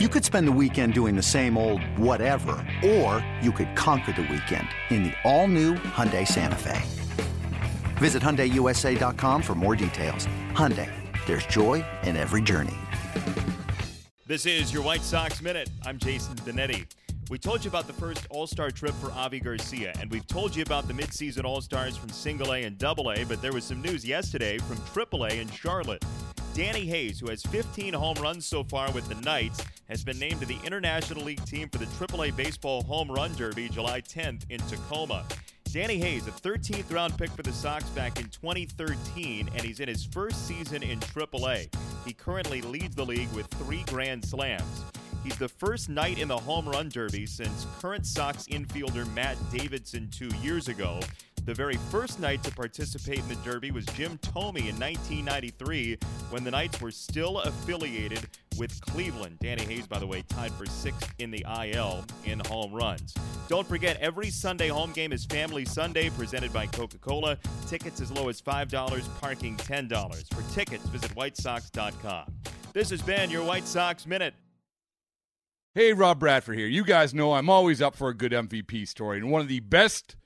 You could spend the weekend doing the same old whatever, or you could conquer the weekend in the all-new Hyundai Santa Fe. Visit HyundaiUSA.com for more details. Hyundai, there's joy in every journey. This is your White Sox Minute. I'm Jason Benetti. We told you about the first All Star trip for Avi Garcia, and we've told you about the midseason All Stars from Single A and Double A, but there was some news yesterday from Triple A in Charlotte. Danny Hayes, who has 15 home runs so far with the Knights, has been named to the International League team for the AAA Baseball Home Run Derby July 10th in Tacoma. Danny Hayes, a 13th round pick for the Sox back in 2013, and he's in his first season in AAA. He currently leads the league with three Grand Slams. He's the first Knight in the home run derby since current Sox infielder Matt Davidson two years ago. The very first Knight to participate in the Derby was Jim Thome in 1993 when the Knights were still affiliated with Cleveland. Danny Hayes, by the way, tied for sixth in the IL in home runs. Don't forget, every Sunday home game is Family Sunday presented by Coca Cola. Tickets as low as $5, parking $10. For tickets, visit whitesox.com. This has been your White Sox Minute. Hey, Rob Bradford here. You guys know I'm always up for a good MVP story, and one of the best